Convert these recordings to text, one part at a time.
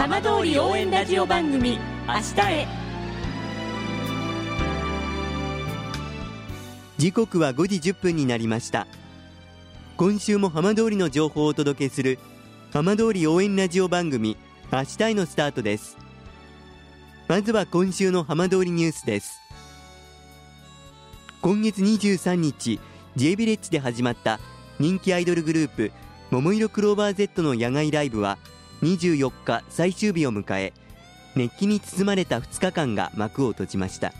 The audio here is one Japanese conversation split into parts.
浜通り応援ラジオ番組明日へ。時刻は5時1分になりました。今週も浜通りの情報をお届けする浜通り応援ラジオ番組明日へのスタートです。まずは今週の浜通りニュースです。今月23日 J ビレッジで始まった人気アイドルグループ桃色クローバー Z の野外ライブは24日最終日を迎え熱気に包まれた2日間が幕を閉じました。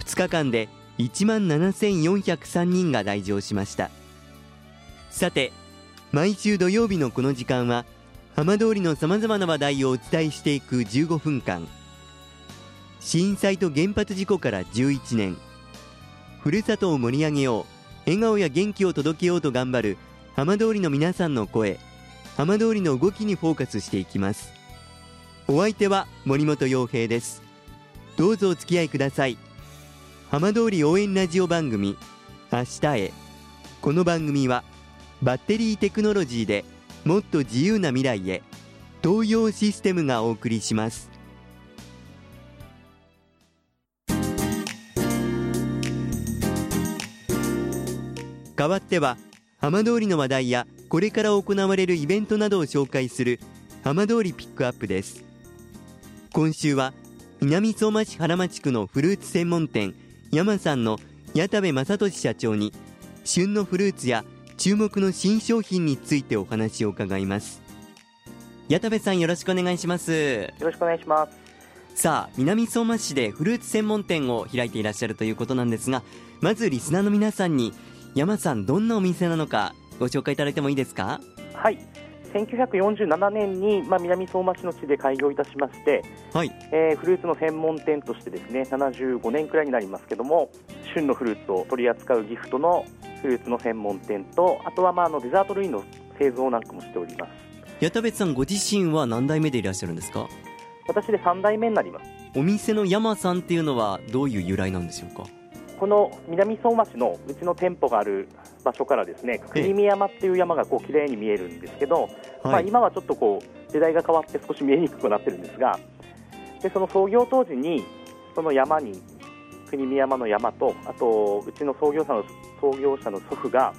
2日間で1万7403人が来場しました。さて毎週土曜日のこの時間は浜通りのさまざまな話題をお伝えしていく15分間。震災と原発事故から11年。ふるさとを盛り上げよう。笑顔や元気を届けようと頑張る浜通りの皆さんの声。浜通りの動きにフォーカスしていきます。お相手は森本洋平です。どうぞお付き合いください。浜通り応援ラジオ番組明日へ。この番組はバッテリーテクノロジーでもっと自由な未来へ東洋システムがお送りします。代わっては浜通りの話題やこれから行われるイベントなどを紹介する浜通りピックアップです。今週は南相馬市原町区のフルーツ専門店山さんの矢田部正俊社長に旬のフルーツや注目の新商品についてお話を伺います。矢田部さんよろしくお願いします。よろしくお願いします。さあ南相馬市でフルーツ専門店を開いていらっしゃるということなんですがまずリスナーの皆さんに山さんどんなお店なのかご紹介いただいてもいいですか？はい。1947年に、まあ、南相馬市の地で開業いたしまして、はい。えー、フルーツの専門店としてですね75年くらいになりますけども旬のフルーツを取り扱うギフトのフルーツの専門店とあとはまああのデザート類の製造なんかもしております。矢田別さんご自身は何代目でいらっしゃるんですか？私で3代目になります。お店の山さんっていうのはどういう由来なんでしょうか？この南相馬市のうちの店舗がある場所からですね国見山っていう山がこう綺麗に見えるんですけど、まあ、今はちょっとこう時代が変わって少し見えにくくなってるんですがでその創業当時にその山に国見山の山とあとうちの創業者の創業者の祖父が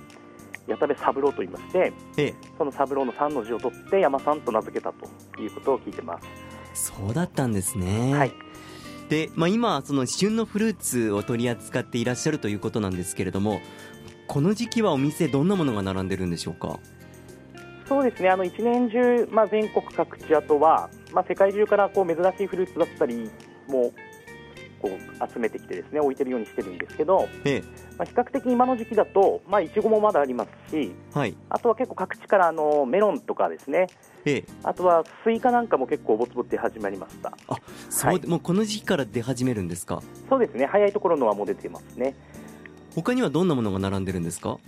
矢田部三郎と言いまして、ええ、その三郎の三の字を取って山さんと名付けたということを聞いてます。そうだったんですね。はいで、まあ、今その旬のフルーツを取り扱っていらっしゃるということなんですけれどもこの時期はお店どんなものが並んでるんでしょうか？そうですね。あの一年中、まあ、全国各地あとは、まあ、世界中からこう珍しいフルーツだったりもこう集めてきてですね置いてるようにしてるんですけど、ええ。まあ、比較的今の時期だと、まあ、いちごもまだありますし、はい、あとは結構各地からあのメロンとかですね、ええ、あとはスイカなんかも結構ぼつぼつ出始まりました。あそう、はい、もうこの時期から出始めるんですか？そうですね早いところのはもう出てますね。他にはどんなものが並んでるんですか？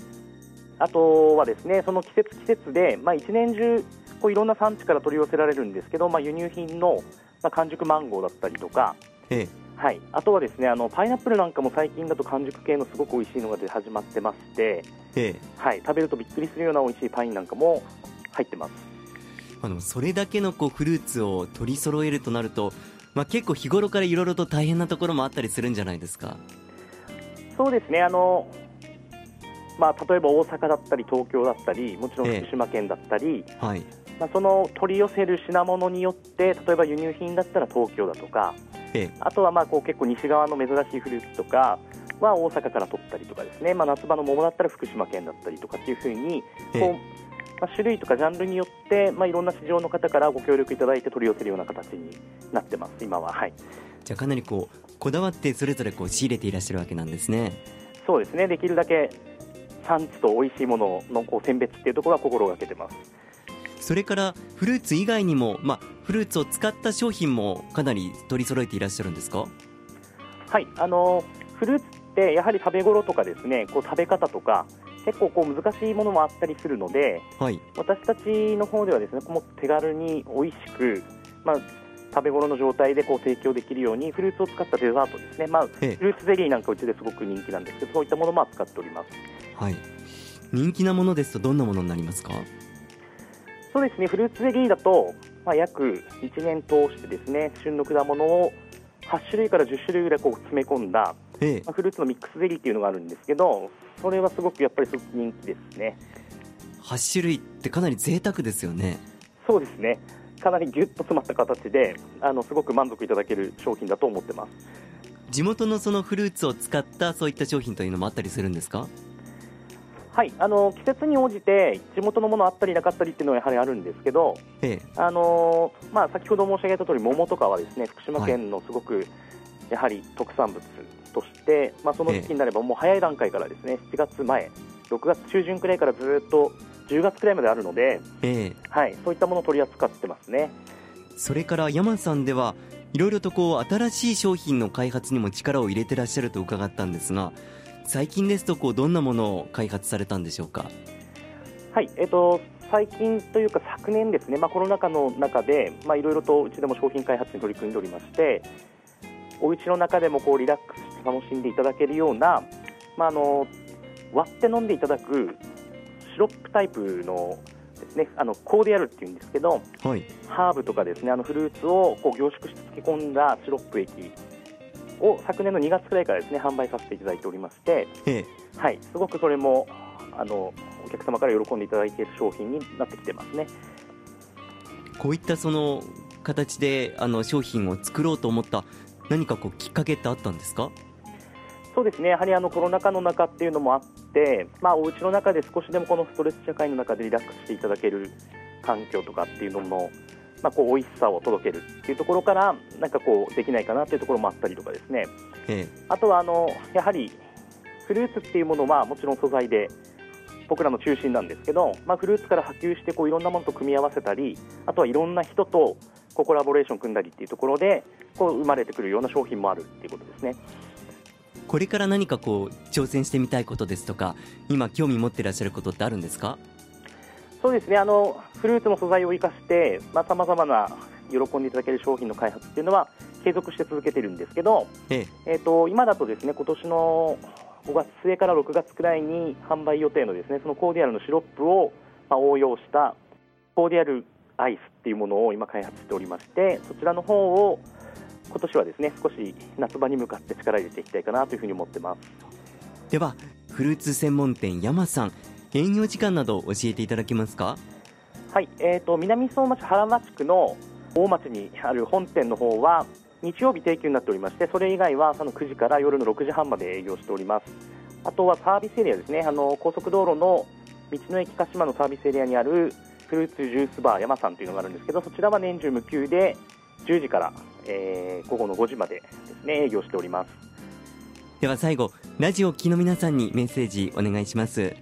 あとはですねその季節季節で、まあ、一年中こういろんな産地から取り寄せられるんですけど、まあ、輸入品の、まあ、完熟マンゴーだったりとか、ええ、はい、あとはですねあのパイナップルなんかも最近だと完熟系のすごく美味しいのが出始まってまして、ええ、はい、食べるとびっくりするような美味しいパインなんかも入ってますあのそれだけのこうフルーツを取り揃えるとなると、まあ、結構日頃からいろいろと大変なところもあったりするんじゃないですか？そうですね。あの、まあ、例えば大阪だったり東京だったりもちろん福島県だったり、ええ、はい。まあ、その取り寄せる品物によって例えば輸入品だったら東京だとかええ、あとはまあこう結構西側の珍しいフルーツとかは大阪から取ったりとかですね、まあ、夏場の桃だったら福島県だったりとかっていうふうにこう、まあ、種類とかジャンルによって、まあ、いろんな市場の方からご協力いただいて取り寄せるような形になってます、今は。はい、じゃあかなりこうこだわってそれぞれこう仕入れていらっしゃるわけなんですね。そうですねできるだけ産地と美味しいもののこう選別っていうところは心がけてます。それからフルーツ以外にも、まあ、フルーツを使った商品もかなり取り揃えていらっしゃるんですか？はいあのフルーツってやはり食べ頃とかですねこう食べ方とか結構こう難しいものもあったりするので、はい、私たちの方ではですねもっと手軽に美味しく、まあ、食べ頃の状態でこう提供できるようにフルーツを使ったデザートですね、まあ、フルーツゼリーなんかうちですごく人気なんですけどそういったものも扱っております、はい、人気なものですとどんなものになりますか？そうですね。フルーツゼリーだとまあ、約1年通してですね旬の果物を8種類から10種類ぐらいこう詰め込んだ、ええ。まあ、フルーツのミックスゼリーっていうのがあるんですけどそれはすごくやっぱりすごく人気ですね。8種類ってかなり贅沢ですよね。そうですね。かなりぎゅっと詰まった形であのすごく満足いただける商品だと思ってます。地元のそのフルーツを使ったそういった商品というのもあったりするんですか？はい。あの季節に応じて地元のものあったりなかったりっていうのはやはりあるんですけどええ。あのーまあ、先ほど申し上げた通り桃とかはですね福島県のすごくやはり特産物として、まあ、その時期になればもう早い段階からですね7月前6月中旬くらいからずっと10月くらいまであるので、ええ。はい、そういったものを取り扱ってますね。それから山さんではいろいろとこう新しい商品の開発にも力を入れてらっしゃると伺ったんですが最近ですとこうどんなものを開発されたんでしょうか？はい、えっと最近というか昨年ですね、まあ、コロナ禍の中で、まあ、いろいろとうちでも商品開発に取り組んでおりまして、お家の中でもこうリラック楽しんでいただけるような、まあ、あの割って飲んでいただくシロップタイプのですね、あのコーディアルっていうんですけど、はい。ハーブとかですね、あのフルーツをこう凝縮して漬け込んだシロップ液を昨年の2月くらいからですね販売させていただいておりまして、ええ。はい、すごくそれもあのお客様から喜んでいただいている商品になってきてますね。こういったその形であの商品を作ろうと思った何かこうきっかけってあったんですか？そうですね。やはりあのコロナ禍の中っていうのもあって、まあ、お家の中で少しでもこのストレス社会の中でリラックスしていただける環境とかっていうのも、まあ、こう美味しさを届けるっていうところからなんかこうできないかなっていうところもあったりとかですね。えあとはあのやはりフルーツっていうものはもちろん素材で僕らの中心なんですけど、まあ、フルーツから波及してこういろんなものと組み合わせたりあとはいろんな人とコラボレーション組んだりっていうところでこう生まれてくるような商品もあるっていうことですね。えこれから何かこう挑戦してみたいことですとか今興味持ってらっしゃることってあるんですか？そうですね。あのフルーツの素材を生かしてさまざ、まな喜んでいただける商品の開発っていうのは継続して続けてるんですけど、ええ。ー、と今だとですね今年の5月末から6月くらいに販売予定のですねそのコーディアルのシロップを、まあ、応用したコーディアルアイスっていうものを今開発しておりましてそちらの方を今年はですね少し夏場に向かって力入れていきたいかなというふうに思ってます。ではフルーツ専門店山さん営業時間など教えていただけますか？はい、えー、と南相馬市原町区の大町にある本店の方は日曜日定休になっておりましてそれ以外は朝の9時から夜の6時半まで営業しております。あとはサービスエリアですね。あの高速道路の道の駅鹿島のサービスエリアにあるフルーツジュースバー山さんというのがあるんですけどそちらは年中無休で10時から、えー午後の5時までですね営業しております。では最後ラジオを聴きの皆さんにメッセージお願いします。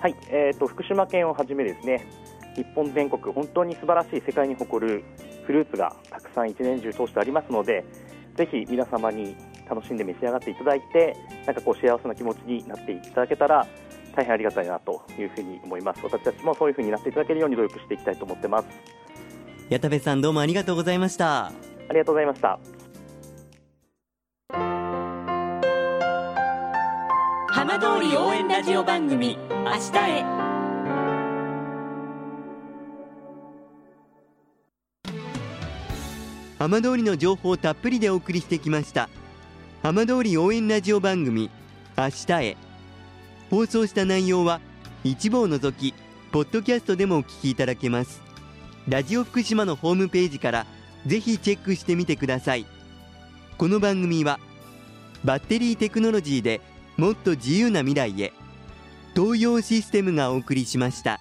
はい、えー、と福島県をはじめですね日本全国本当に素晴らしい世界に誇るフルーツがたくさん一年中通してありますのでぜひ皆様に楽しんで召し上がっていただいてなんかこう幸せな気持ちになっていただけたら大変ありがたいなというふうに思います。私たちもそういうふうになっていただけるように努力していきたいと思ってます。矢田部さんどうもありがとうございましたありがとうございました。浜通り応援ラジオ番組「明日へ」浜通りの情報をたっぷりでお送りしてきました。浜通り応援ラジオ番組明日へ。放送した内容は一部を除きポッドキャストでもお聞きいただけます。ラジオ福島のホームページからぜひチェックしてみてください。この番組はバッテリーテクノロジーでもっと自由な未来へ東洋システムがお送りしました。